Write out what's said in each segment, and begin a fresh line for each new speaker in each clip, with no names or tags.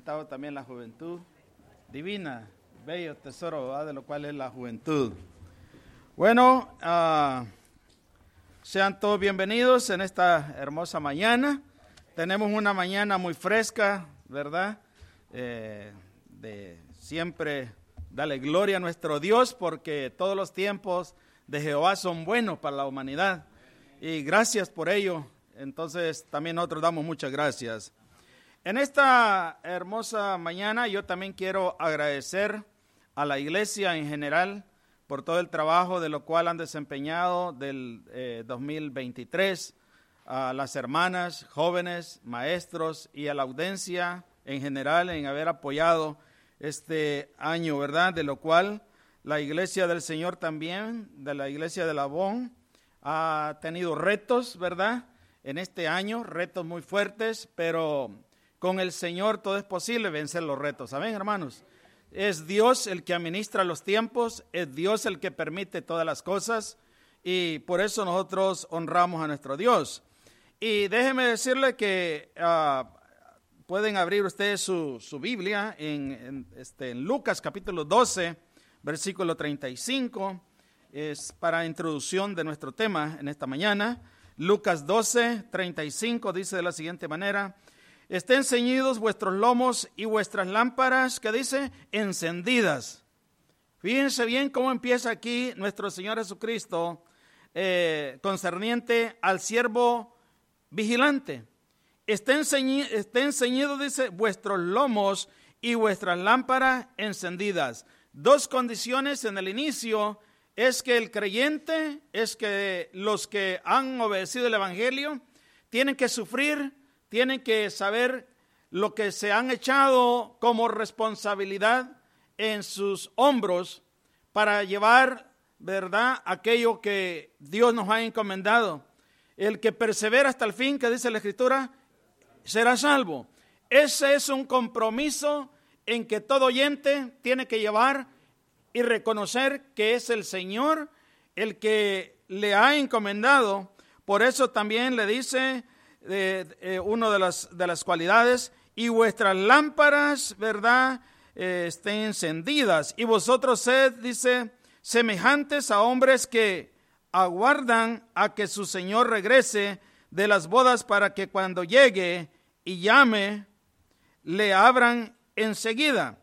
también la juventud divina, bello tesoro de lo cual es la juventud. Bueno, uh, sean todos bienvenidos en esta hermosa mañana. Tenemos una mañana muy fresca, ¿verdad? Eh, de siempre darle gloria a nuestro Dios porque todos los tiempos de Jehová son buenos para la humanidad. Y gracias por ello. Entonces también nosotros damos muchas gracias. En esta hermosa mañana yo también quiero agradecer a la iglesia en general por todo el trabajo de lo cual han desempeñado del 2023, eh, a las hermanas, jóvenes, maestros y a la audiencia en general en haber apoyado este año, ¿verdad? De lo cual la iglesia del Señor también, de la iglesia de Labón, ha tenido retos, ¿verdad? En este año, retos muy fuertes, pero con el Señor todo es posible vencer los retos. Amén, hermanos. Es Dios el que administra los tiempos, es Dios el que permite todas las cosas y por eso nosotros honramos a nuestro Dios. Y déjeme decirle que ah, pueden abrir ustedes su, Biblia en, este, en Lucas capítulo 12, versículo 35. Es para introducción de nuestro tema en esta mañana. Lucas 12, 35 dice de la siguiente manera estén ceñidos vuestros lomos y vuestras lámparas, que dice, encendidas. Fíjense bien cómo empieza aquí nuestro Señor Jesucristo eh, concerniente al siervo vigilante. Estén, estén ceñidos, dice, vuestros lomos y vuestras lámparas encendidas. Dos condiciones en el inicio es que el creyente, es que los que han obedecido el Evangelio, tienen que sufrir tienen que saber lo que se han echado como responsabilidad en sus hombros para llevar, ¿verdad?, aquello que Dios nos ha encomendado. El que persevera hasta el fin, que dice la Escritura, será salvo. Ese es un compromiso en que todo oyente tiene que llevar y reconocer que es el Señor el que le ha encomendado. Por eso también le dice eh, una de las, de las cualidades, y vuestras lámparas, ¿verdad?, eh, estén encendidas. Y vosotros sed, dice, semejantes a hombres que aguardan a que su Señor regrese de las bodas para que cuando llegue y llame, le abran enseguida.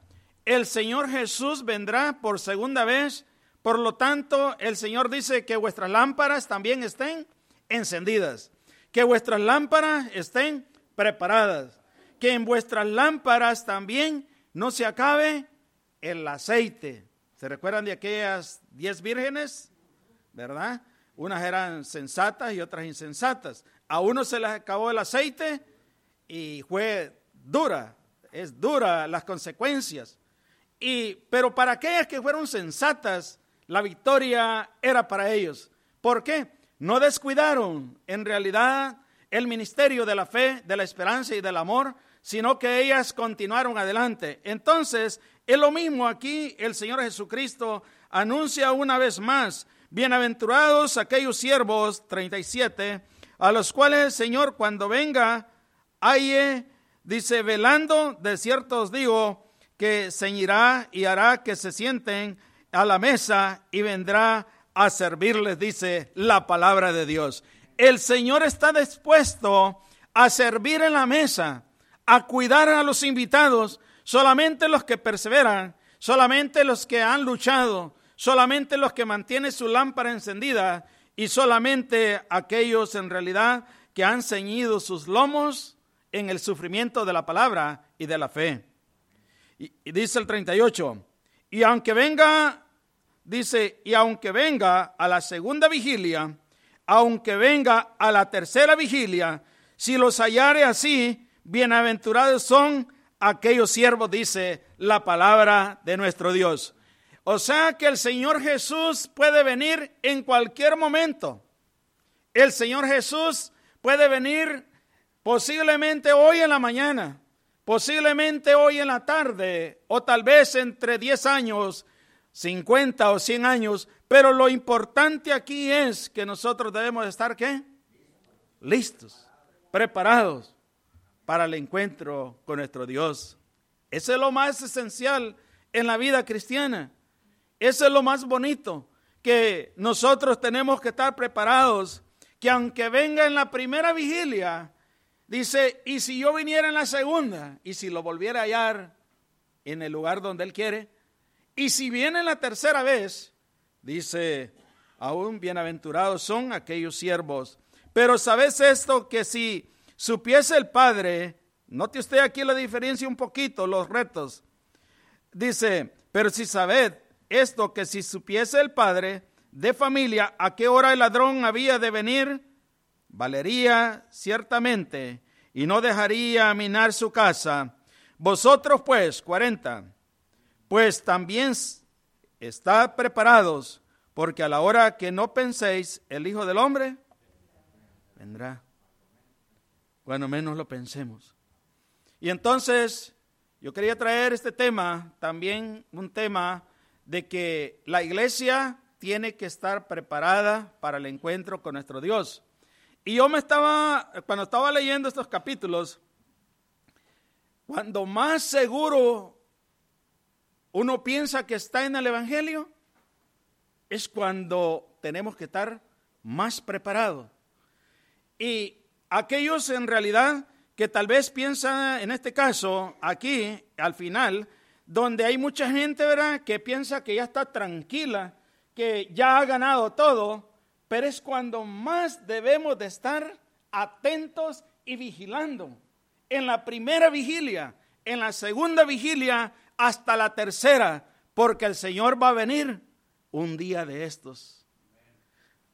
El Señor Jesús vendrá por segunda vez, por lo tanto el Señor dice que vuestras lámparas también estén encendidas que vuestras lámparas estén preparadas, que en vuestras lámparas también no se acabe el aceite. ¿Se recuerdan de aquellas diez vírgenes? ¿Verdad? Unas eran sensatas y otras insensatas. A uno se les acabó el aceite y fue dura, es dura las consecuencias. Y, pero para aquellas que fueron sensatas, la victoria era para ellos. ¿Por qué? No descuidaron en realidad el ministerio de la fe, de la esperanza y del amor, sino que ellas continuaron adelante. Entonces, es lo mismo aquí, el Señor Jesucristo anuncia una vez más, bienaventurados aquellos siervos, 37, a los cuales el Señor cuando venga, halle, dice, velando, de cierto os digo, que ceñirá y hará que se sienten a la mesa y vendrá a servirles, dice la palabra de Dios. El Señor está dispuesto a servir en la mesa, a cuidar a los invitados, solamente los que perseveran, solamente los que han luchado, solamente los que mantienen su lámpara encendida y solamente aquellos en realidad que han ceñido sus lomos en el sufrimiento de la palabra y de la fe. Y, dice el 38, y aunque venga dice, y aunque venga a la segunda vigilia, aunque venga a la tercera vigilia, si los hallare así, bienaventurados son aquellos siervos, dice la palabra de nuestro Dios. O sea que el Señor Jesús puede venir en cualquier momento. El Señor Jesús puede venir posiblemente hoy en la mañana, posiblemente hoy en la tarde, o tal vez entre 10 años 50 o 100 años, pero lo importante aquí es que nosotros debemos estar ¿qué? Listos, preparados para el encuentro con nuestro Dios Eso es lo más esencial en la vida cristiana. Eso es lo más bonito, que nosotros tenemos que estar preparados, que aunque venga en la primera vigilia, dice, y si yo viniera en la segunda, y si lo volviera a hallar en el lugar donde Él quiere, y si viene en la tercera vez, dice, aún bienaventurados son aquellos siervos. Pero sabes esto, que si supiese el Padre, note usted aquí la diferencia un poquito, los retos. Dice, pero si sabed esto, que si supiese el Padre de familia a qué hora el ladrón había de venir, valería ciertamente y no dejaría minar su casa. Vosotros pues, 40, pues también estad preparados, porque a la hora que no penséis, el Hijo del Hombre vendrá. Cuando menos lo pensemos. Y entonces, yo quería traer este tema, también un tema de que la iglesia tiene que estar preparada para el encuentro con nuestro Dios. Y yo me estaba, cuando estaba leyendo estos capítulos, cuando más seguro uno piensa que está en el Evangelio, es cuando tenemos que estar más preparados. Y aquellos en realidad que tal vez piensan, en este caso, aquí, al final, donde hay mucha gente, ¿verdad?, que piensa que ya está tranquila, que ya ha ganado todo, pero es cuando más debemos de estar atentos y vigilando. En la primera vigilia, en la segunda vigilia, hasta la tercera, porque el Señor va a venir un día de estos.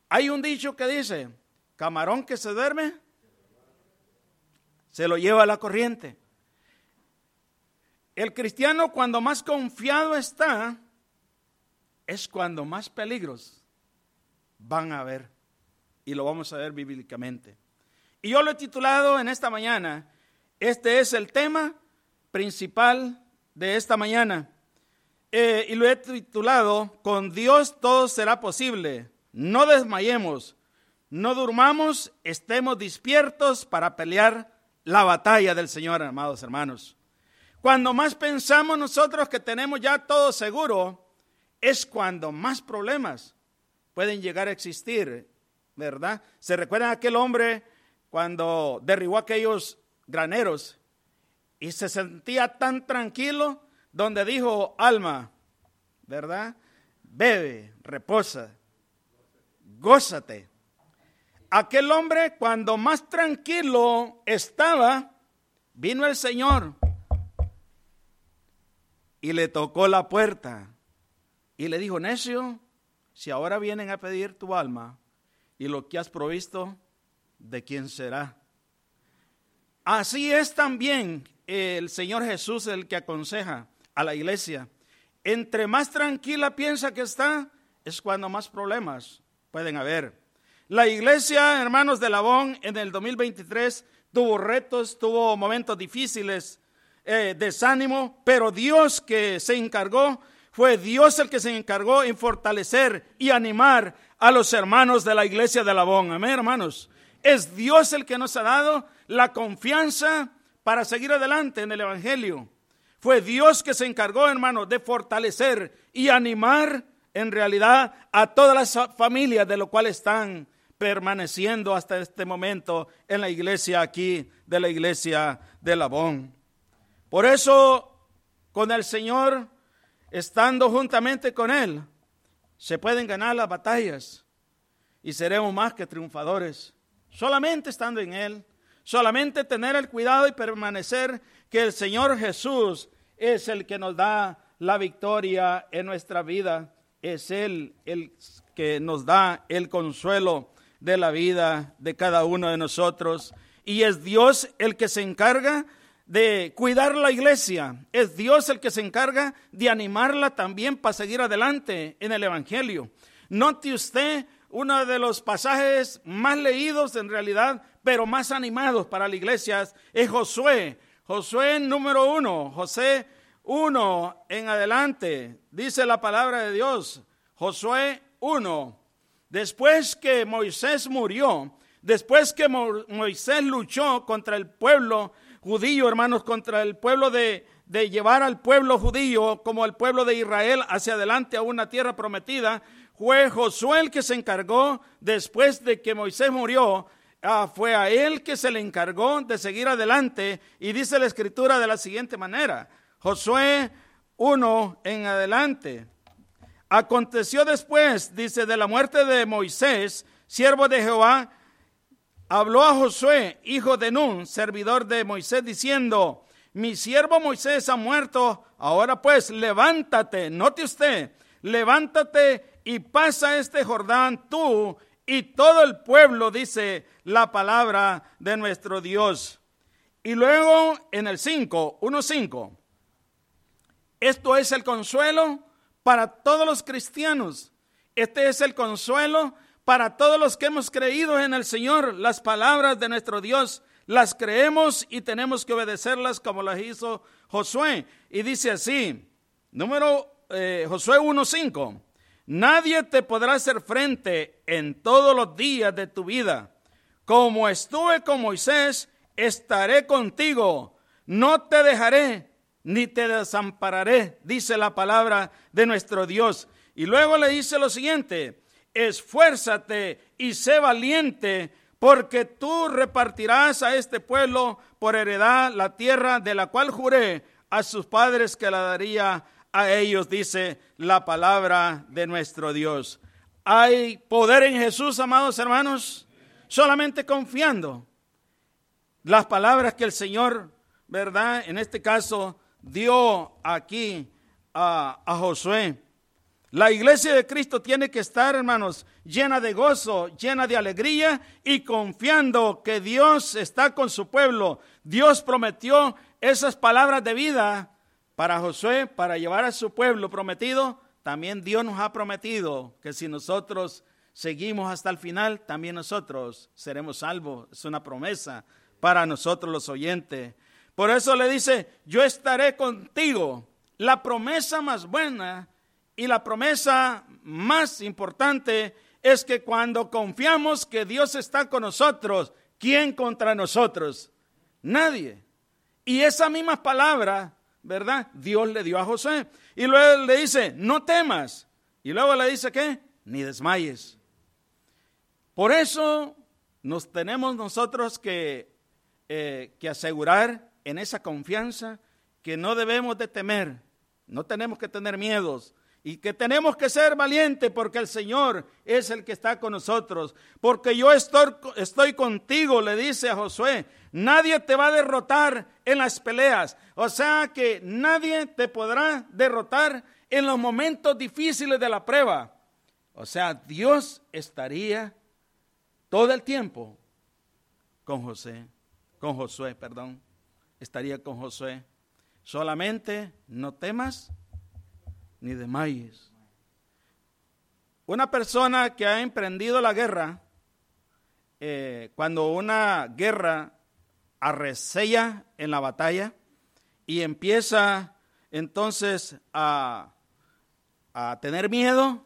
Hay un dicho que dice, camarón que se duerme, se lo lleva a la corriente. El cristiano cuando más confiado está, es cuando más peligros van a haber. Y lo vamos a ver bíblicamente. Y yo lo he titulado en esta mañana, este es el tema principal de esta mañana. Eh, y lo he titulado, con Dios todo será posible. No desmayemos, no durmamos, estemos despiertos para pelear la batalla del Señor, amados hermanos. Cuando más pensamos nosotros que tenemos ya todo seguro, es cuando más problemas pueden llegar a existir, ¿verdad? ¿Se recuerdan aquel hombre cuando derribó aquellos graneros y se sentía tan tranquilo donde dijo, alma, ¿verdad? Bebe, reposa, gózate. Aquel hombre cuando más tranquilo estaba, vino el Señor y le tocó la puerta y le dijo, necio, si ahora vienen a pedir tu alma y lo que has provisto, ¿de quién será? Así es también el Señor Jesús el que aconseja a la iglesia. Entre más tranquila piensa que está, es cuando más problemas pueden haber. La iglesia, hermanos de Labón, en el 2023 tuvo retos, tuvo momentos difíciles, eh, desánimo, pero Dios que se encargó, fue Dios el que se encargó en fortalecer y animar a los hermanos de la iglesia de Labón. Amén, hermanos. Es Dios el que nos ha dado la confianza para seguir adelante en el Evangelio. Fue Dios que se encargó, hermanos, de fortalecer y animar en realidad a todas las familias de lo cual están permaneciendo hasta este momento en la iglesia aquí de la iglesia de Labón. Por eso, con el Señor, estando juntamente con Él, se pueden ganar las batallas y seremos más que triunfadores. Solamente estando en Él, Solamente tener el cuidado y permanecer que el Señor Jesús es el que nos da la victoria en nuestra vida. Es Él el que nos da el consuelo de la vida de cada uno de nosotros. Y es Dios el que se encarga de cuidar la iglesia. Es Dios el que se encarga de animarla también para seguir adelante en el Evangelio. Note usted uno de los pasajes más leídos en realidad, pero más animados para la iglesia, es Josué. Josué número uno, José uno en adelante, dice la palabra de Dios. Josué uno. Después que Moisés murió, después que Moisés luchó contra el pueblo judío, hermanos, contra el pueblo de, de llevar al pueblo judío como el pueblo de Israel hacia adelante a una tierra prometida, fue Josué el que se encargó después de que Moisés murió. Ah, fue a él que se le encargó de seguir adelante y dice la escritura de la siguiente manera. Josué 1 en adelante. Aconteció después, dice, de la muerte de Moisés, siervo de Jehová, habló a Josué, hijo de Nun, servidor de Moisés, diciendo, mi siervo Moisés ha muerto, ahora pues levántate, note usted, levántate y pasa este Jordán tú y todo el pueblo, dice la palabra de nuestro Dios. Y luego en el 5, 1.5, esto es el consuelo para todos los cristianos. Este es el consuelo para todos los que hemos creído en el Señor. Las palabras de nuestro Dios las creemos y tenemos que obedecerlas como las hizo Josué. Y dice así, número eh, Josué 1.5, nadie te podrá hacer frente en todos los días de tu vida. Como estuve con Moisés, estaré contigo, no te dejaré ni te desampararé, dice la palabra de nuestro Dios. Y luego le dice lo siguiente, esfuérzate y sé valiente, porque tú repartirás a este pueblo por heredad la tierra de la cual juré a sus padres que la daría a ellos, dice la palabra de nuestro Dios. Hay poder en Jesús, amados hermanos, solamente confiando las palabras que el Señor, ¿verdad? En este caso, dio aquí a, a Josué. La iglesia de Cristo tiene que estar, hermanos, llena de gozo, llena de alegría y confiando que Dios está con su pueblo. Dios prometió esas palabras de vida para Josué, para llevar a su pueblo prometido. También Dios nos ha prometido que si nosotros seguimos hasta el final, también nosotros seremos salvos. Es una promesa para nosotros los oyentes. Por eso le dice, yo estaré contigo. La promesa más buena y la promesa más importante es que cuando confiamos que Dios está con nosotros, ¿quién contra nosotros? Nadie. Y esa misma palabra, ¿verdad? Dios le dio a José. Y luego le dice, no temas. Y luego le dice, ¿qué? Ni desmayes. Por eso nos tenemos nosotros que, eh, que asegurar en esa confianza que no debemos de temer, no tenemos que tener miedos, y que tenemos que ser valientes porque el Señor es el que está con nosotros. Porque yo estoy, estoy, contigo, le dice a Josué. Nadie te va a derrotar en las peleas. O sea que nadie te podrá derrotar en los momentos difíciles de la prueba. O sea, Dios estaría todo el tiempo con José, con Josué, perdón. Estaría con Josué. Solamente no temas ni de Una persona que ha emprendido la guerra, eh, cuando una guerra arrecella en la batalla y empieza entonces a, a tener miedo,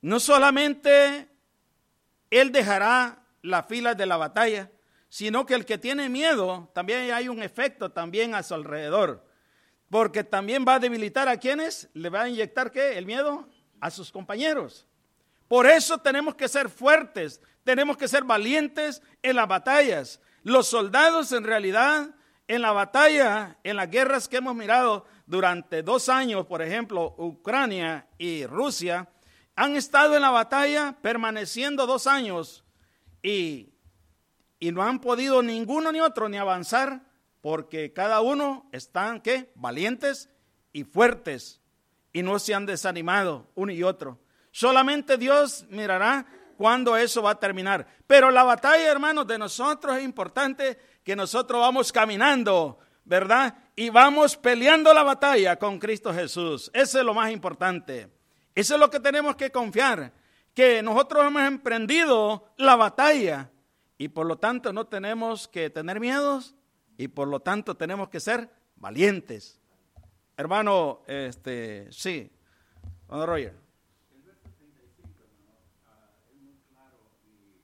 no solamente él dejará la fila de la batalla, sino que el que tiene miedo, también hay un efecto también a su alrededor porque también va a debilitar a quienes le va a inyectar qué? El miedo a sus compañeros. Por eso tenemos que ser fuertes, tenemos que ser valientes en las batallas. Los soldados en realidad en la batalla, en las guerras que hemos mirado durante dos años, por ejemplo, Ucrania y Rusia, han estado en la batalla permaneciendo dos años y, y no han podido ninguno ni otro ni avanzar porque cada uno están, ¿qué? Valientes y fuertes y no se han desanimado uno y otro. Solamente Dios mirará cuándo eso va a terminar. Pero la batalla, hermanos, de nosotros es importante que nosotros vamos caminando, ¿verdad? Y vamos peleando la batalla con Cristo Jesús. Eso es lo más importante. Eso es lo que tenemos que confiar, que nosotros hemos emprendido la batalla y por lo tanto no tenemos que tener miedos y por lo tanto tenemos que ser valientes. Hermano, este, sí, hermano Roger. El verso 35, hermano, es muy claro y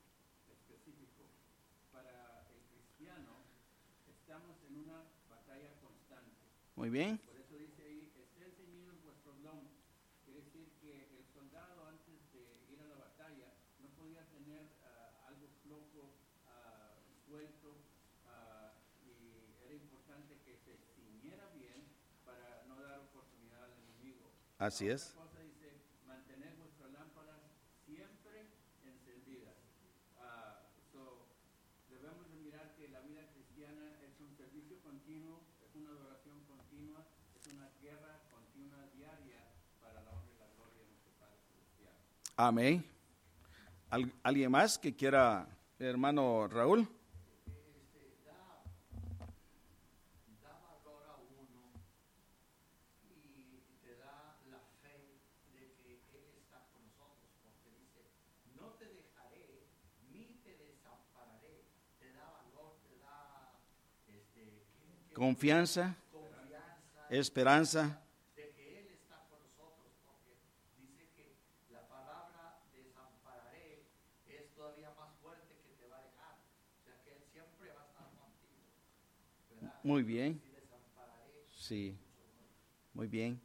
específico. Para el cristiano, estamos en una batalla constante. Muy bien.
Por eso dice ahí, estén ceñidos vuestros lomos. Quiere decir que el soldado antes de ir a la batalla no podía tener ah, algo flojo, ah, suelto, ah, y era importante que se ciñera bien para no dar oportunidad al enemigo.
Así es.
Otra cosa dice, mantener vuestras lámparas siempre encendidas. Ah, so, debemos de mirar que la vida cristiana es un servicio continuo, es una adoración continua, es una guerra continua diaria para la honra y la gloria de nuestro Padre Celestial.
Amén. ¿Al- ¿Alguien más que quiera, hermano Raúl?
da valor a uno y te da la fe de que Él está con nosotros, porque dice, no te dejaré ni te desampararé, te da valor, te da este, ¿qué- qué-
Confianza,
confianza
esperanza.
de que Él está con nosotros, porque dice que la palabra desampararé es todavía más fuerte que te va a dejar, o sea que Él siempre va a estar contigo, ¿verdad?
Muy bien. Sí. Muy bien.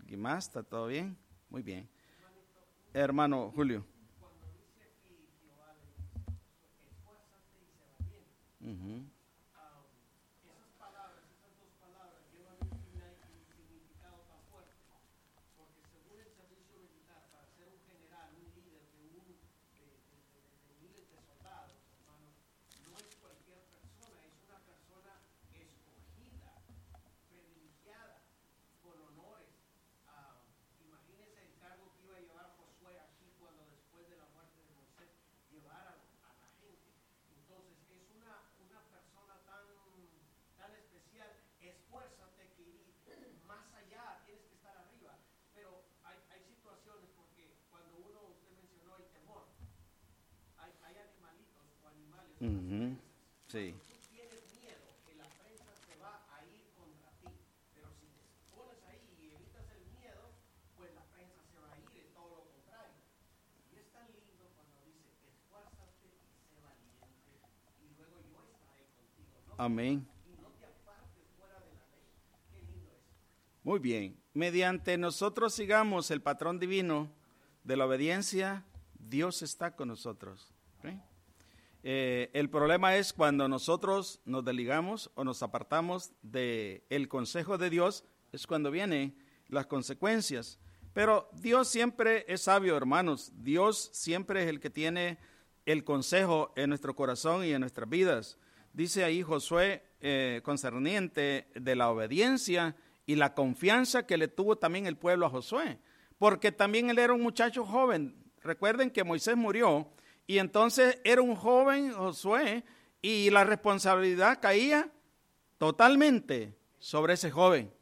¿Alguien más? ¿Está todo bien? Muy bien. Hermano Julio. Ujú.
esas palabras, esas dos palabras llevan un signa- un significado tan fuerte, porque según el servicio militar, para ser un general, un líder de, un, de, de- de- de miles de soldados, hermanos, no es cualquier persona, es una persona escogida, privilegiada, con honores. Ah, imagínense el cargo que iba a llevar Josué aquí cuando después de la muerte de Moisés llevara a la gente. Entonces es una, una persona tan, tan especial. Esfuérzate que ir más allá, tienes que estar arriba. Pero hay, hay situaciones porque cuando uno, usted mencionó el temor, hay, hay animalitos o animales. o las
Ujú.
presas.
Sí.
Tú tienes miedo que la prensa se va a ir contra ti, pero si te pones ahí y evitas el miedo, pues la prensa se va a ir, es todo lo contrario. Y es tan lindo cuando dice, esfuérzate y sé valiente, y luego yo estaré contigo. No,
Amén.
y no te apartes fuera de la ley. Qué lindo es.
Muy bien. Mediante nosotros sigamos el patrón divino de la obediencia, Dios está con nosotros. Eh, el problema es cuando nosotros nos desligamos o nos apartamos del el consejo de Dios, es cuando vienen las consecuencias. Pero Dios siempre es sabio, hermanos. Dios siempre es el que tiene el consejo en nuestro corazón y en nuestras vidas. Dice ahí Josué eh, concerniente de la obediencia y la confianza que le tuvo también el pueblo a Josué, porque también él era un muchacho joven. Recuerden que Moisés murió y entonces era un joven Josué y la responsabilidad caía totalmente sobre ese joven.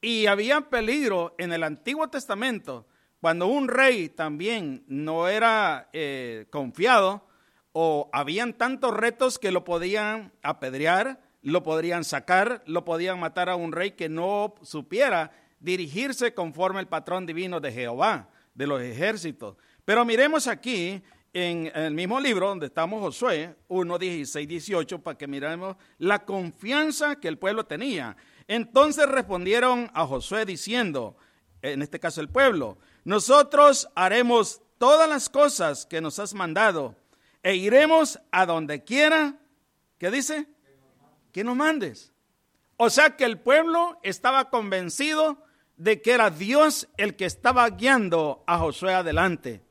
Y había peligro en el Antiguo Testamento cuando un rey también no era eh, confiado o habían tantos retos que lo podían apedrear, lo podrían sacar, lo podían matar a un rey que no supiera dirigirse conforme el patrón divino de Jehová, de los ejércitos. Pero miremos aquí en el mismo libro donde estamos Josué 1, 16, 18, para que miremos la confianza que el pueblo tenía. Entonces respondieron a Josué diciendo, en este caso el pueblo, nosotros haremos todas las cosas que nos has mandado e iremos a donde quiera, ¿qué dice? Que nos mandes. O sea que el pueblo estaba convencido de que era Dios el que estaba guiando a Josué adelante.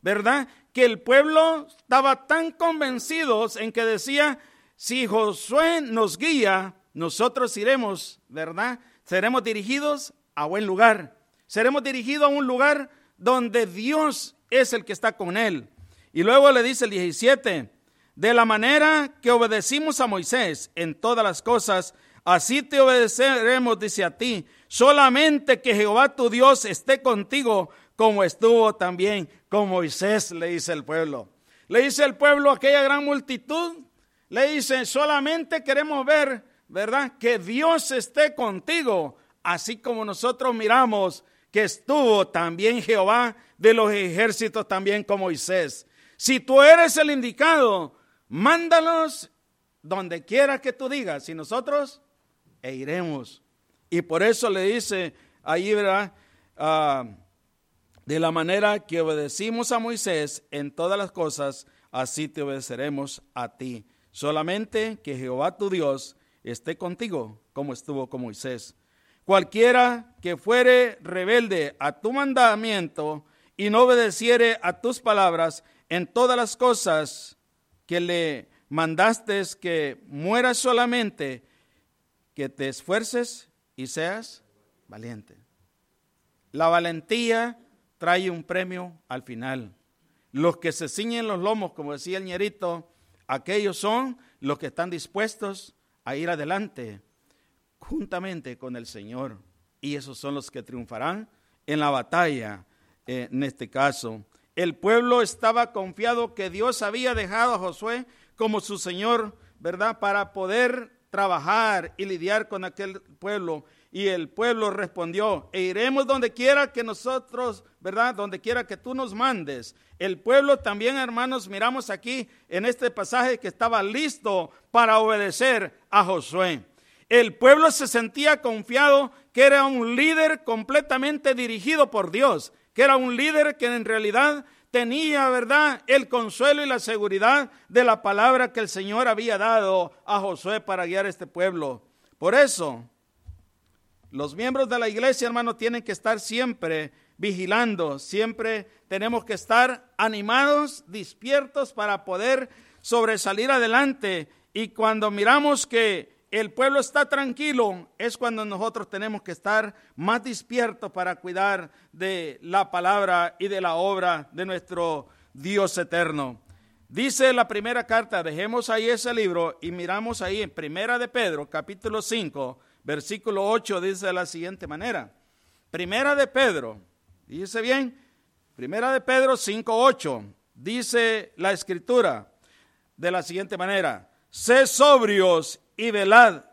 ¿Verdad? Que el pueblo estaba tan convencidos en que decía, si Josué nos guía, nosotros iremos, ¿verdad? Seremos dirigidos a buen lugar. Seremos dirigidos a un lugar donde Dios es el que está con él. Y luego le dice el 17, de la manera que obedecimos a Moisés en todas las cosas, así te obedeceremos, dice a ti, solamente que Jehová tu Dios esté contigo, como estuvo también con Moisés, le dice el pueblo. Le dice el pueblo a aquella gran multitud, le dice, solamente queremos ver, ¿verdad? Que Dios esté contigo, así como nosotros miramos que estuvo también Jehová de los ejércitos también con Moisés. Si tú eres el indicado, mándalos donde quiera que tú digas, y nosotros e iremos. Y por eso le dice ahí, ¿verdad? Ah, de la manera que obedecimos a Moisés en todas las cosas, así te obedeceremos a ti. Solamente que Jehová tu Dios esté contigo, como estuvo con Moisés. Cualquiera que fuere rebelde a tu mandamiento y no obedeciere a tus palabras en todas las cosas que le mandaste que mueras solamente, que te esfuerces y seas valiente. La valentía trae un premio al final. Los que se ciñen los lomos, como decía el ñerito, aquellos son los que están dispuestos a ir adelante juntamente con el Señor. Y esos son los que triunfarán en la batalla, eh, en este caso. El pueblo estaba confiado que Dios había dejado a Josué como su Señor, ¿verdad? Para poder trabajar y lidiar con aquel pueblo. Y el pueblo respondió, e iremos donde quiera que nosotros, ¿verdad? Donde quiera que tú nos mandes. El pueblo también, hermanos, miramos aquí en este pasaje que estaba listo para obedecer a Josué. El pueblo se sentía confiado que era un líder completamente dirigido por Dios, que era un líder que en realidad tenía, ¿verdad?, el consuelo y la seguridad de la palabra que el Señor había dado a Josué para guiar a este pueblo. Por eso, los miembros de la iglesia, hermano, tienen que estar siempre vigilando, siempre tenemos que estar animados, despiertos para poder sobresalir adelante. Y cuando miramos que el pueblo está tranquilo, es cuando nosotros tenemos que estar más despiertos para cuidar de la palabra y de la obra de nuestro Dios eterno. Dice la primera carta, dejemos ahí ese libro y miramos ahí en Primera de Pedro, capítulo 5, versículo 8, dice de la siguiente manera. Primera de Pedro, dice bien, Primera de Pedro 5, 8, dice la escritura de la siguiente manera, sé sobrios y velad.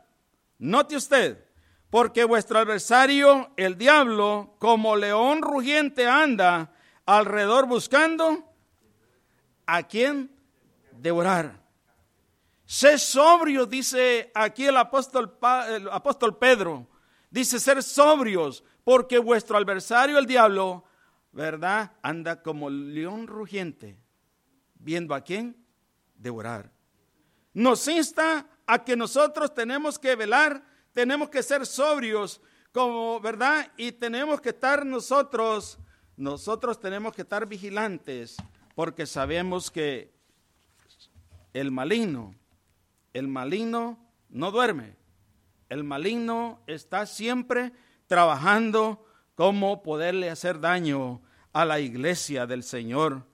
Note usted, porque vuestro adversario, el diablo, como león rugiente anda alrededor buscando a quien devorar. Sé sobrio, dice aquí el apóstol, apóstol Pedro. Dice ser sobrios, porque vuestro adversario, el diablo, ¿verdad? Anda como león rugiente, viendo a quién devorar. Nos insta a que nosotros tenemos que velar, tenemos que ser sobrios, como, ¿verdad? Y tenemos que estar nosotros, nosotros tenemos que estar vigilantes, porque sabemos que el maligno, el maligno no duerme, el maligno está siempre trabajando como poderle hacer daño a la iglesia del Señor.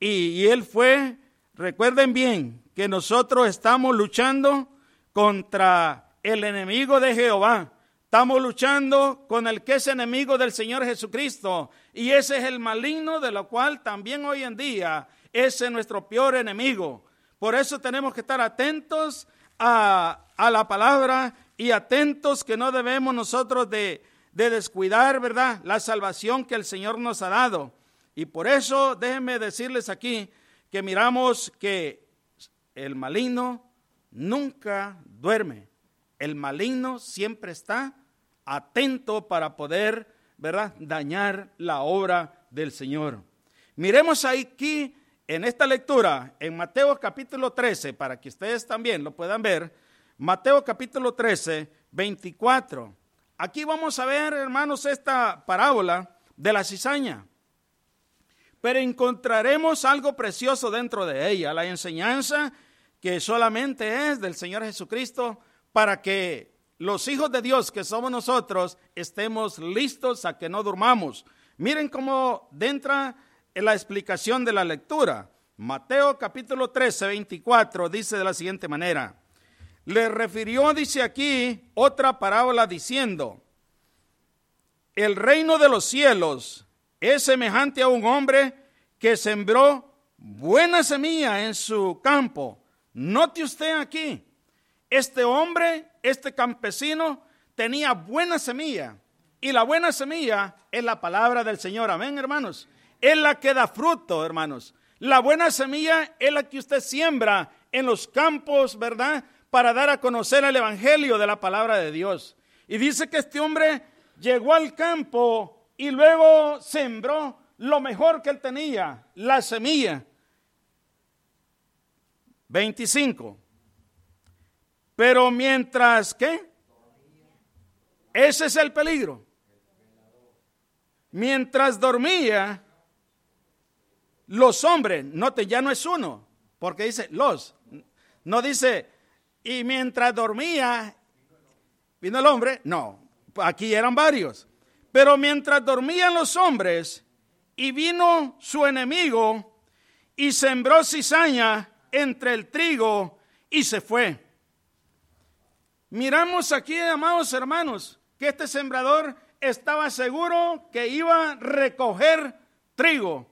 Y, él fue, recuerden bien, que nosotros estamos luchando contra el enemigo de Jehová. Estamos luchando con el que es enemigo del Señor Jesucristo. Y ese es el maligno de lo cual también hoy en día es nuestro peor enemigo. Por eso tenemos que estar atentos a, a la palabra y atentos que no debemos nosotros de, de descuidar, ¿verdad? La salvación que el Señor nos ha dado. Y por eso déjenme decirles aquí que miramos que el maligno nunca duerme. El maligno siempre está atento para poder, ¿verdad?, dañar la obra del Señor. Miremos aquí en esta lectura, en Mateo capítulo 13, para que ustedes también lo puedan ver, Mateo capítulo 13, 24. Aquí vamos a ver, hermanos, esta parábola de la cizaña. Pero encontraremos algo precioso dentro de ella, la enseñanza que solamente es del Señor Jesucristo para que los hijos de Dios que somos nosotros estemos listos a que no durmamos. Miren cómo entra en la explicación de la lectura. Mateo capítulo 13, 24 dice de la siguiente manera. Le refirió, dice aquí, otra parábola diciendo, el reino de los cielos es semejante a un hombre que sembró buena semilla en su campo Note usted aquí, este hombre, este campesino, tenía buena semilla. Y la buena semilla es la palabra del Señor. Amén, hermanos. Es la que da fruto, hermanos. La buena semilla es la que usted siembra en los campos, ¿verdad? Para dar a conocer el Evangelio de la palabra de Dios. Y dice que este hombre llegó al campo y luego sembró lo mejor que él tenía, la semilla. 25. Pero mientras que, ese es el peligro. Mientras dormía, los hombres, note, ya no es uno, porque dice los, no dice, y mientras dormía, vino el hombre, no, aquí eran varios. Pero mientras dormían los hombres, y vino su enemigo, y sembró cizaña entre el trigo, y se fue. Miramos aquí, amados hermanos, que este sembrador estaba seguro que iba a recoger trigo.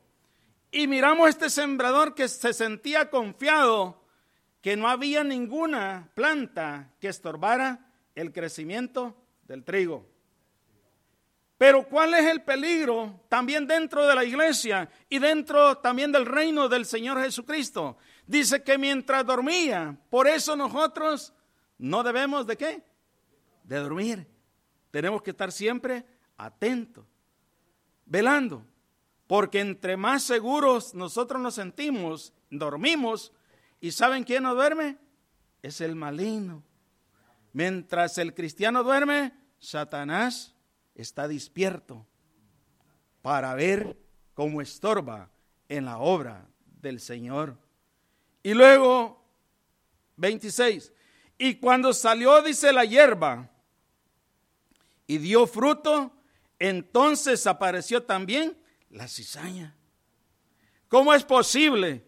Y miramos este sembrador que se sentía confiado que no había ninguna planta que estorbara el crecimiento del trigo. Pero ¿cuál es el peligro también dentro de la iglesia y dentro también del reino del Señor Jesucristo? Dice que mientras dormía, por eso nosotros no debemos de qué? De dormir. Tenemos que estar siempre atentos, velando. Porque entre más seguros nosotros nos sentimos, dormimos, ¿y saben quién no duerme? Es el maligno. Mientras el cristiano duerme, Satanás está despierto para ver cómo estorba en la obra del Señor. Y luego, 26, y cuando salió, dice la hierba, y dio fruto, entonces apareció también la cizaña. ¿Cómo es posible,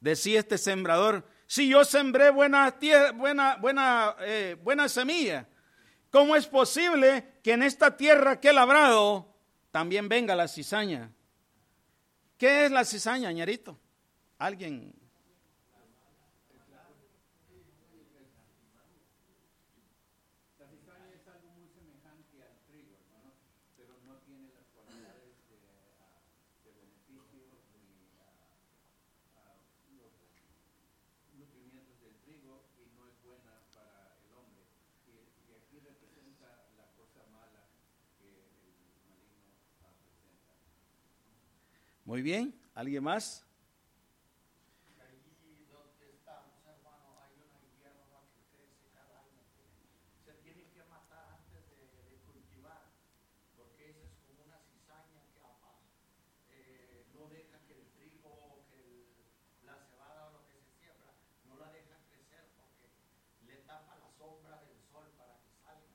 decía este sembrador, si yo sembré buena, tierra, buena, buena, eh, buena semilla? ¿Cómo es posible que en esta tierra que he labrado también venga la cizaña? ¿Qué es la cizaña, ñarito? ¿Alguien
La cizaña es algo muy semejante al trigo, hermano, pero no tiene las cualidades de, ah, de beneficios ni ah, ah, los nutrimientos del trigo y no es buena para el hombre. Y, y aquí representa la cosa mala que el maligno ah, presenta.
Muy bien, ¿alguien más?
Allí donde estamos, hermano, hay una hierba que crece cada año. Se tiene que matar antes de, de cultivar, porque esa es como una cizaña que apa- eh, no deja que el trigo, que el- la cebada o lo que se siembra, no la deja crecer porque le tapa la sombra del sol para que salga.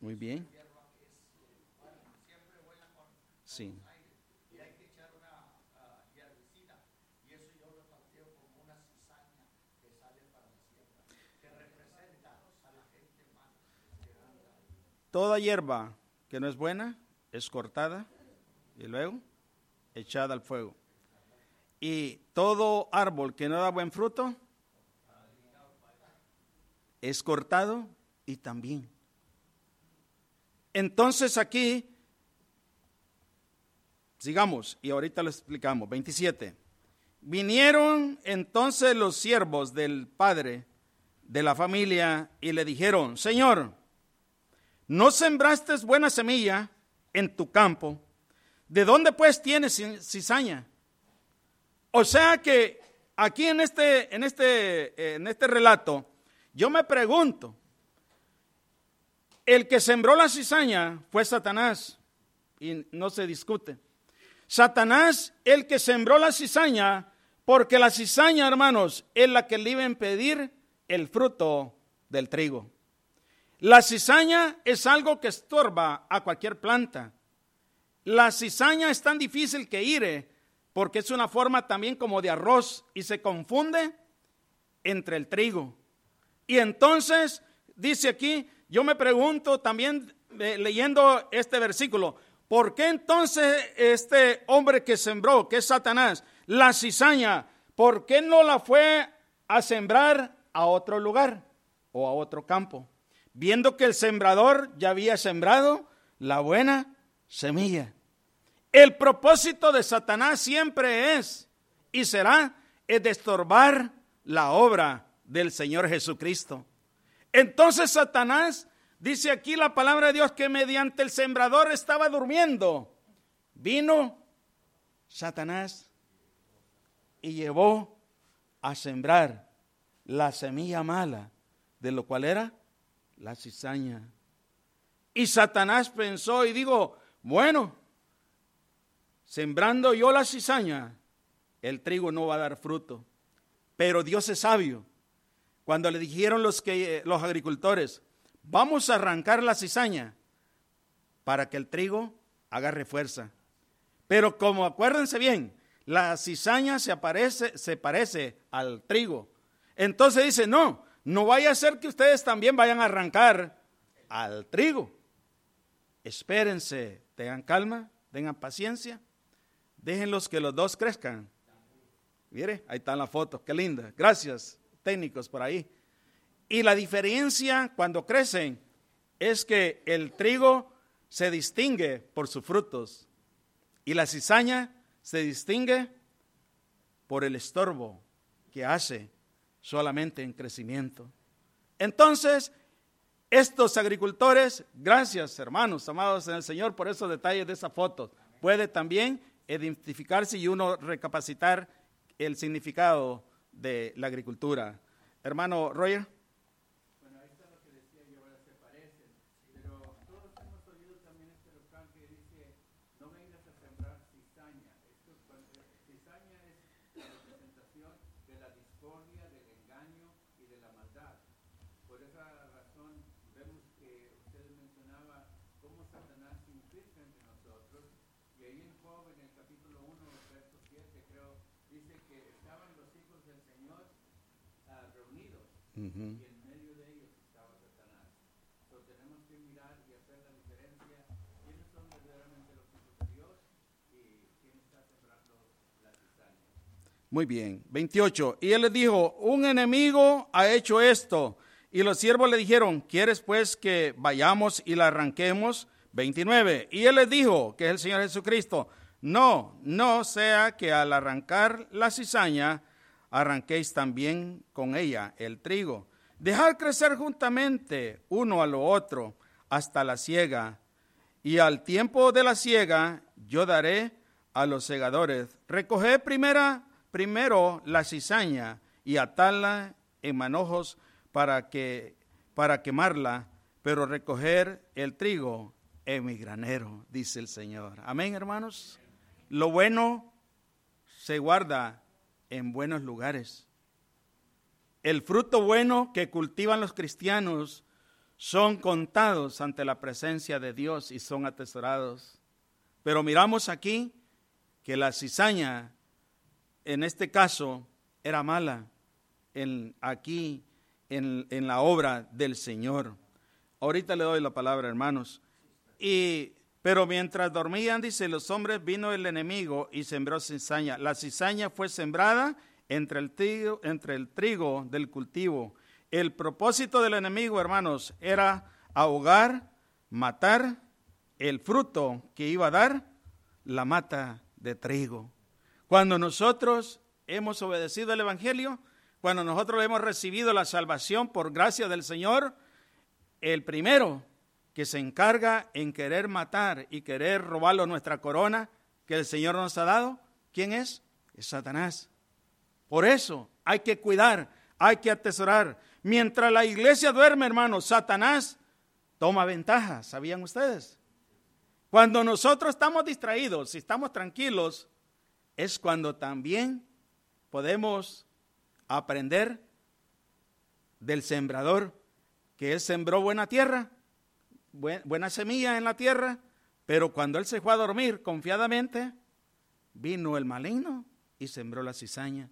Muy bien,
Hierba que es, eh, bueno, siempre vuela con
sí.
aire y hay que echar una ah, herbicida y eso yo lo planteo como una cizaña que sale para la siembra que representa a la gente mala que anda ahí.
Toda hierba que no es buena es cortada y luego echada al fuego. Y todo árbol que no da buen fruto es cortado y también. Entonces aquí, sigamos y ahorita lo explicamos. 27. Vinieron entonces los siervos del padre de la familia y le dijeron, Señor, no sembraste buena semilla en tu campo. ¿De dónde pues tienes ci- cizaña? O sea que aquí en este, en este, en este relato, yo me pregunto, el que sembró la cizaña fue Satanás, y no se discute. Satanás, el que sembró la cizaña, porque la cizaña, hermanos, es la que le iba a impedir el fruto del trigo. La cizaña es algo que estorba a cualquier planta. La cizaña es tan difícil que hire porque es una forma también como de arroz y se confunde entre el trigo. Y entonces dice aquí, yo me pregunto también eh, leyendo este versículo, ¿por qué entonces este hombre que sembró, que es Satanás, la cizaña, ¿por qué no la fue a sembrar a otro lugar o a otro campo? Viendo que el sembrador ya había sembrado la buena semilla. El propósito de Satanás siempre es y será es de estorbar la obra del Señor Jesucristo. Entonces Satanás Dice aquí la palabra de Dios que mediante el sembrador estaba durmiendo. Vino Satanás y llevó a sembrar la semilla mala, de lo cual era la cizaña. Y Satanás pensó y dijo, bueno, sembrando yo la cizaña, el trigo no va a dar fruto. Pero Dios es sabio. Cuando le dijeron los, que, los agricultores, vamos a arrancar la cizaña para que el trigo agarre fuerza. Pero como acuérdense bien, la cizaña se, aparece, se parece al trigo. Entonces dice, no, no vaya a ser que ustedes también vayan a arrancar al trigo. Espérense, tengan calma, tengan paciencia, déjenlos que los dos crezcan. Mire, ahí están las fotos, qué linda. Gracias, técnicos por ahí. Y la diferencia cuando crecen es que el trigo se distingue por sus frutos y la cizaña se distingue por el estorbo que hace solamente en crecimiento. Entonces, estos agricultores, gracias hermanos, amados en el Señor, por esos detalles de esa foto, puede también identificarse y uno recapacitar el significado de la agricultura. Hermano Roger.
Bueno, ahí está lo que decía yo, ahora se parecen, pero todos hemos oído también este refrán que dice, no vengas a sembrar cizaña. Esto, cuando- cizaña es la representación de la discordia, del engaño y de la maldad. Por esa razón vemos que usted mencionaba cómo Satanás se infiltra entre nosotros, y ahí en Job, en el capítulo 1, verso 7, creo, dice que estaban los hijos del Señor ah, reunidos y en medio de ellos estaba Satanás. Entonces tenemos que mirar y hacer la diferencia quiénes son verdaderamente los hijos de Dios y quién está sembrando la cizaña.
Muy bien. 28. Y él les dijo, un enemigo ha hecho esto. Y los siervos le dijeron, ¿quieres pues que vayamos y la arranquemos? 29. Y él les dijo, que es el Señor Jesucristo, no, no sea que al arrancar la cizaña, arranquéis también con ella el trigo. Dejar crecer juntamente uno a lo otro hasta la siega. Y al tiempo de la siega yo daré a los segadores. Recoged primera, primero la cizaña y atarla en manojos para, que, para quemarla, pero recoger el trigo en mi granero, dice el Señor. Amén, hermanos. Lo bueno se guarda en buenos lugares. El fruto bueno que cultivan los cristianos son contados ante la presencia de Dios y son atesorados. Pero miramos aquí que la cizaña, en este caso, era mala en, aquí en, en la obra del Señor. Ahorita le doy la palabra, hermanos. Y, pero mientras dormían, dice, los hombres vino el enemigo y sembró cizaña. La cizaña fue sembrada entre el trigo, del cultivo. El propósito del enemigo, hermanos, era ahogar, matar el fruto que iba a dar la mata de trigo. Cuando nosotros hemos obedecido el Evangelio, cuando nosotros hemos recibido la salvación por gracia del Señor, el primero que se encarga en querer matar y querer robarlo nuestra corona que el Señor nos ha dado, ¿quién es? Es Satanás. Por eso hay que cuidar, hay que atesorar. Mientras la iglesia duerme, hermanos, Satanás toma ventaja, ¿sabían ustedes? Cuando nosotros estamos distraídos, si estamos tranquilos, es cuando también podemos aprender del sembrador, que él sembró buena tierra, buena semilla en la tierra, pero cuando él se fue a dormir confiadamente, vino el maligno y sembró la cizaña.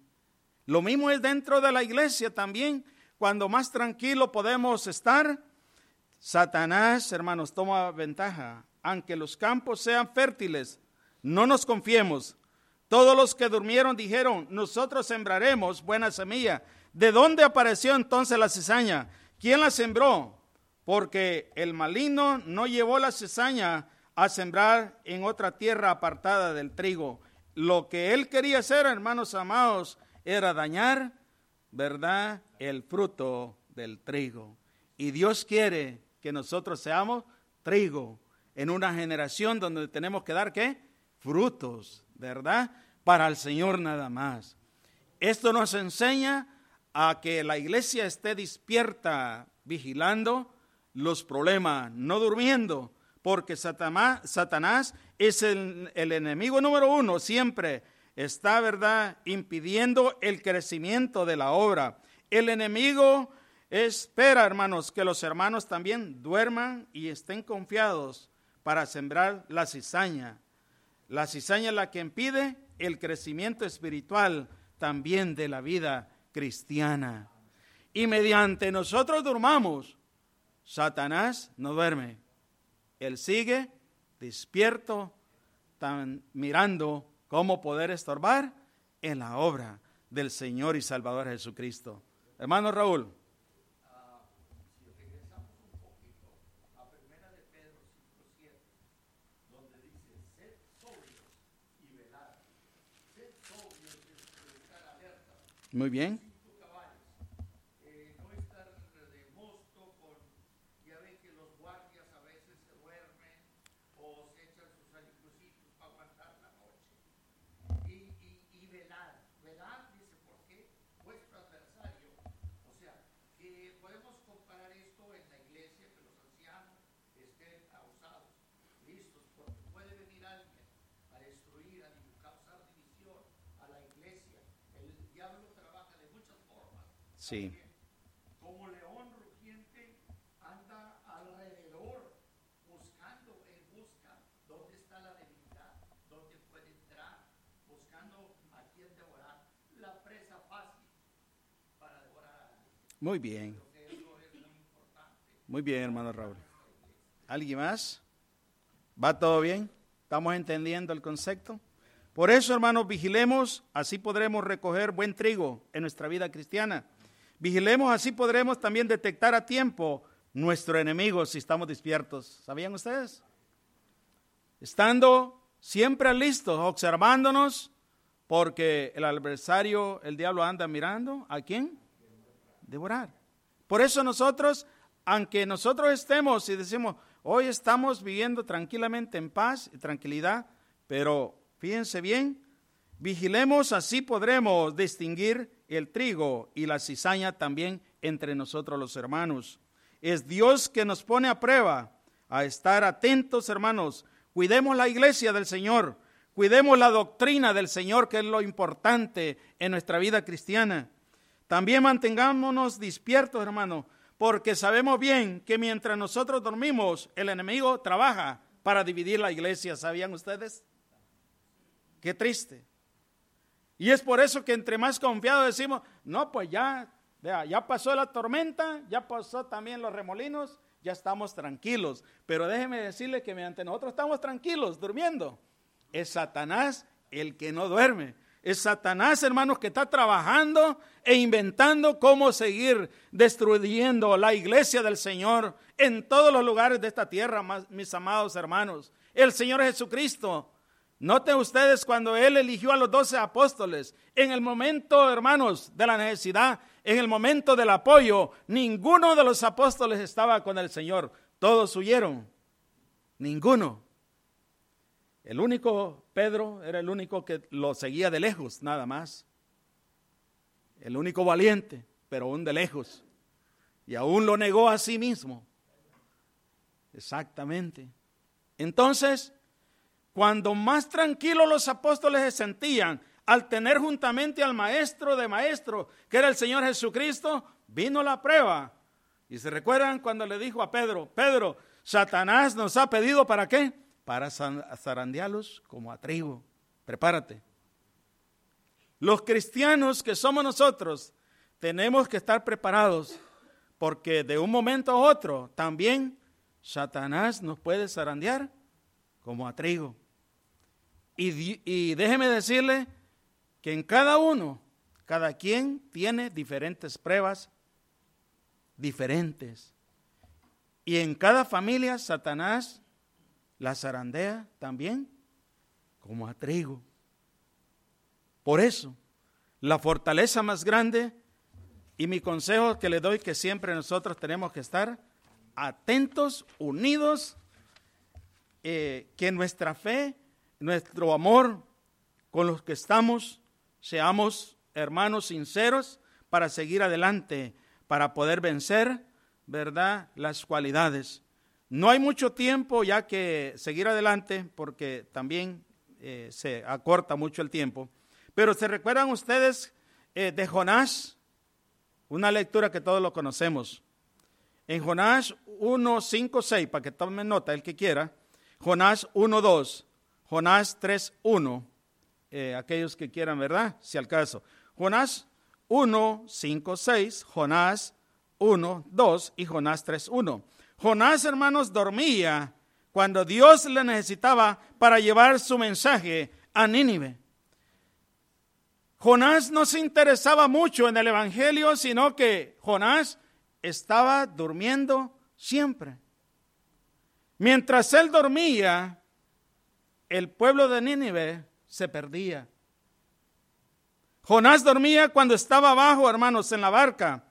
Lo mismo es dentro de la iglesia también. Cuando más tranquilo podemos estar, Satanás, hermanos, toma ventaja. Aunque los campos sean fértiles, no nos confiemos. Todos los que durmieron dijeron, nosotros sembraremos buena semilla. ¿De dónde apareció entonces la cizaña? ¿Quién la sembró? Porque el maligno no llevó la cizaña a sembrar en otra tierra apartada del trigo. Lo que él quería hacer, hermanos amados, era dañar, ¿verdad?, el fruto del trigo. Y Dios quiere que nosotros seamos trigo en una generación donde tenemos que dar qué? Frutos, ¿verdad? Para el Señor nada más. Esto nos enseña a que la iglesia esté despierta, vigilando los problemas, no durmiendo, porque Satanás, es el enemigo número uno, siempre está, ¿verdad?, impidiendo el crecimiento de la obra. El enemigo espera, hermanos, que los hermanos también duerman y estén confiados para sembrar la cizaña. La cizaña es la que impide el crecimiento espiritual también de la vida cristiana. Y mediante nosotros durmamos, Satanás no duerme. Él sigue despierto, tan, mirando cómo poder estorbar en la obra del Señor y Salvador Jesucristo. Hermano Raúl.
Ah, si regresamos un poquito a Primera de Pedro 5.7, donde dice, sed sobrios y velad. Sed sobrios es estar alerta,
Muy bien.
cinco caballos. Eh, no estar de mosto con, ya ven que los guardias a veces se duermen o se echan sus alicucitos para aguantar la noche. Y, y, y velar, velar dice, ¿por qué? Vuestro adversario. O sea, que podemos comparar esto en la iglesia, que los ancianos estén ausados, listos, porque puede venir alguien a destruir, a div- causar división a la iglesia. El diablo trabaja de muchas formas.
Sí.
Como león rugiente anda alrededor, buscando en busca dónde está la debilidad, dónde puede entrar, buscando a quién devorar, la presa fácil para devorar a alguien.
Muy bien.
Muy
bien, hermano Raúl. ¿Alguien más? ¿Va todo bien? ¿Estamos entendiendo el concepto? Por eso, hermanos, vigilemos, así podremos recoger buen trigo en nuestra vida cristiana. Vigilemos, así podremos también detectar a tiempo nuestro enemigo si estamos despiertos. ¿Sabían ustedes? Estando siempre listos, observándonos, porque el adversario, el diablo anda mirando a quién? Devorar. Por eso nosotros, aunque nosotros estemos y decimos, hoy estamos viviendo tranquilamente en paz y tranquilidad, pero fíjense bien, vigilemos, así podremos distinguir el trigo y la cizaña también entre nosotros los hermanos. Es Dios que nos pone a prueba a estar atentos, hermanos. Cuidemos la iglesia del Señor, cuidemos la doctrina del Señor, que es lo importante en nuestra vida cristiana. También mantengámonos despiertos, hermano, porque sabemos bien que mientras nosotros dormimos, el enemigo trabaja para dividir la iglesia. ¿Sabían ustedes? Qué triste. Y es por eso que entre más confiados decimos, no, pues ya, ya pasó la tormenta, ya pasó también los remolinos, ya estamos tranquilos. Pero déjeme decirle que mediante nosotros estamos tranquilos, durmiendo, es Satanás el que no duerme. Es Satanás, hermanos, que está trabajando e inventando cómo seguir destruyendo la iglesia del Señor en todos los lugares de esta tierra, mis amados hermanos. El Señor Jesucristo, noten ustedes cuando Él eligió a los doce apóstoles, en el momento, hermanos, de la necesidad, en el momento del apoyo, ninguno de los apóstoles estaba con el Señor. Todos huyeron. Ninguno. El único, Pedro, era el único que lo seguía de lejos, nada más. El único valiente, pero aún de lejos. Y aún lo negó a sí mismo. Exactamente. Entonces, cuando más tranquilos los apóstoles se sentían al tener juntamente al maestro de maestros, que era el Señor Jesucristo, vino la prueba. Y se recuerdan cuando le dijo a Pedro, Pedro, Satanás nos ha pedido para qué? Para zarandearlos como a trigo. Prepárate. Los cristianos que somos nosotros tenemos que estar preparados porque de un momento a otro también Satanás nos puede zarandear como a trigo. Y, déjeme decirle que en cada uno, cada quien tiene diferentes pruebas diferentes. Y en cada familia Satanás la zarandea también como a trigo. Por eso, la fortaleza más grande y mi consejo que le doy que siempre nosotros tenemos que estar atentos, unidos, eh, que nuestra fe, nuestro amor con los que estamos, seamos hermanos sinceros para seguir adelante, para poder vencer, ¿verdad?, las cualidades. No hay mucho tiempo ya que seguir adelante, porque también eh, se acorta mucho el tiempo. Pero se recuerdan ustedes eh, de Jonás, una lectura que todos lo conocemos. En Jonás 1, 5, 6, para que tomen nota el que quiera, Jonás 1, 2, Jonás 3, 1, eh, aquellos que quieran, ¿verdad? Si al caso. Jonás 1, 5, 6, Jonás 1, 2 y Jonás 3, 1. Jonás, hermanos, dormía cuando Dios le necesitaba para llevar su mensaje a Nínive. Jonás no se interesaba mucho en el Evangelio, sino que Jonás estaba durmiendo siempre. Mientras él dormía, el pueblo de Nínive se perdía. Jonás dormía cuando estaba abajo, hermanos, en la barca,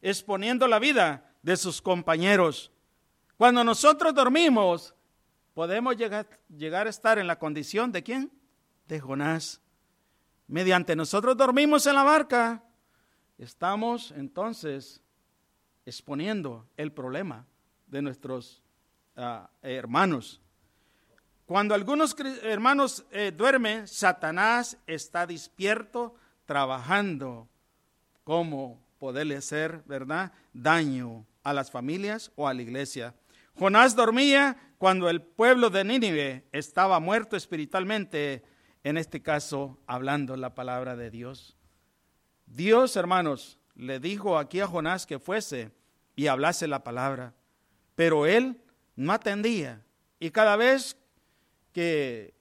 exponiendo la vida de sus compañeros. Cuando nosotros dormimos, podemos llegar, a estar en la condición de quién? De Jonás. Mediante nosotros dormimos en la barca, estamos entonces exponiendo el problema de nuestros uh, hermanos. Cuando algunos hermanos eh, duermen, Satanás está despierto, trabajando como poderle hacer, ¿verdad?, daño a las familias o a la iglesia. Jonás dormía cuando el pueblo de Nínive estaba muerto espiritualmente, en este caso hablando la palabra de Dios. Dios, hermanos, le dijo aquí a Jonás que fuese y hablase la palabra, pero él no atendía. Y cada vez que,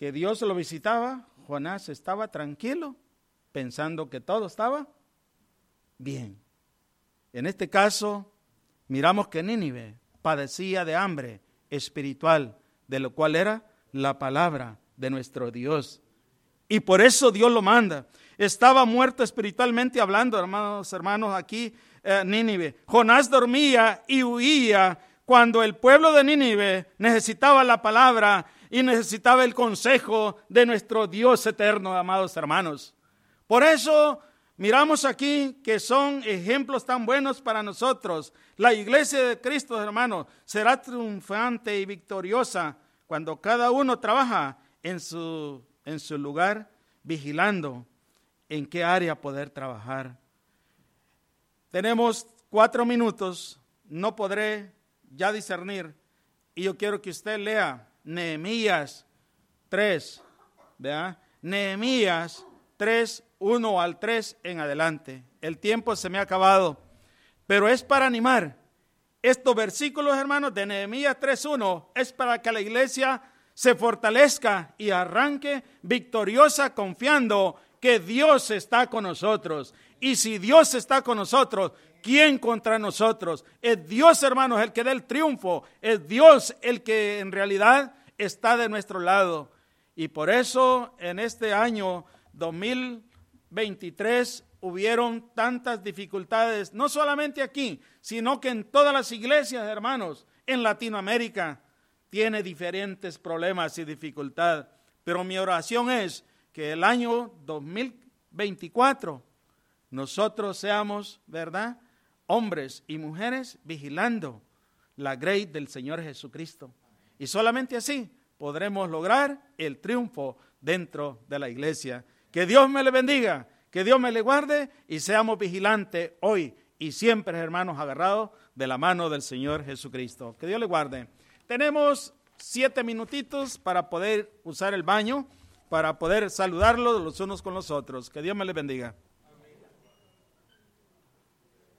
que Dios lo visitaba, Jonás estaba tranquilo, pensando que todo estaba bien. En este caso, miramos que Nínive padecía de hambre espiritual, de lo cual era la palabra de nuestro Dios. Y por eso Dios lo manda. Estaba muerto espiritualmente hablando, hermanos, hermanos, aquí eh, Nínive. Jonás dormía y huía cuando el pueblo de Nínive necesitaba la palabra y necesitaba el consejo de nuestro Dios eterno, amados hermanos. Por eso miramos aquí que son ejemplos tan buenos para nosotros. La iglesia de Cristo, hermanos, será triunfante y victoriosa cuando cada uno trabaja en su, en su lugar, vigilando en qué área poder trabajar. Tenemos cuatro minutos, no podré ya discernir, y yo quiero que usted lea Nehemías 3, ¿verdad? Nehemías 3, 1 al 3 en adelante. El tiempo se me ha acabado, pero es para animar. Estos versículos, hermanos, de Nehemías 3.1 es para que la iglesia se fortalezca y arranque victoriosa confiando que Dios está con nosotros. Y si Dios está con nosotros, ¿quién contra nosotros? Es Dios, hermanos, el que da el triunfo. Es Dios el que en realidad está de nuestro lado. Y por eso en este año 2023 hubieron tantas dificultades, no solamente aquí, sino que en todas las iglesias, hermanos, en Latinoamérica, tiene diferentes problemas y dificultades. Pero mi oración es que el año 2024 nosotros seamos, ¿verdad? Hombres y mujeres vigilando la grey del Señor Jesucristo. Y solamente así podremos lograr el triunfo dentro de la iglesia. Que Dios me le bendiga, que Dios me le guarde y seamos vigilantes hoy y siempre, hermanos, agarrados de la mano del Señor Jesucristo. Que Dios le guarde. Tenemos siete minutitos para poder usar el baño, para poder saludarlos los unos con los otros. Que Dios me le bendiga.